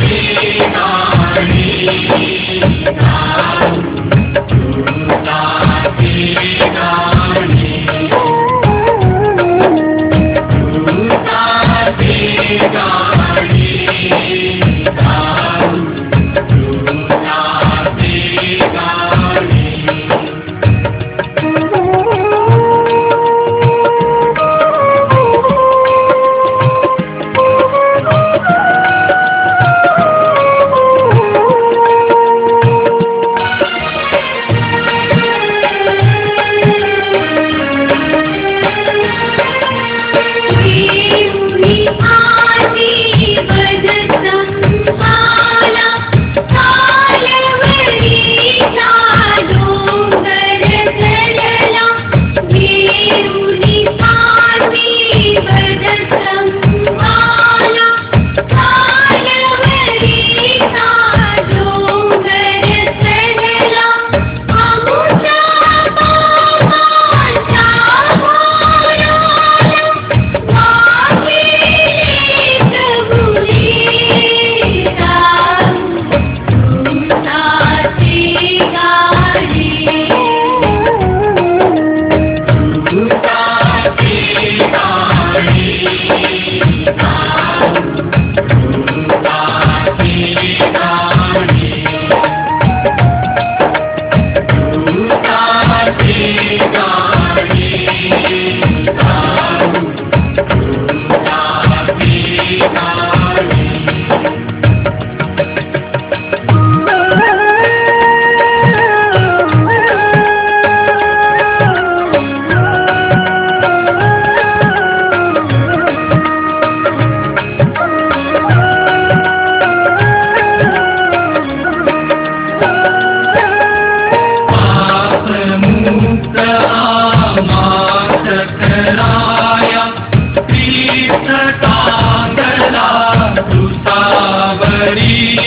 Brasil. ああ。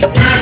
Thank.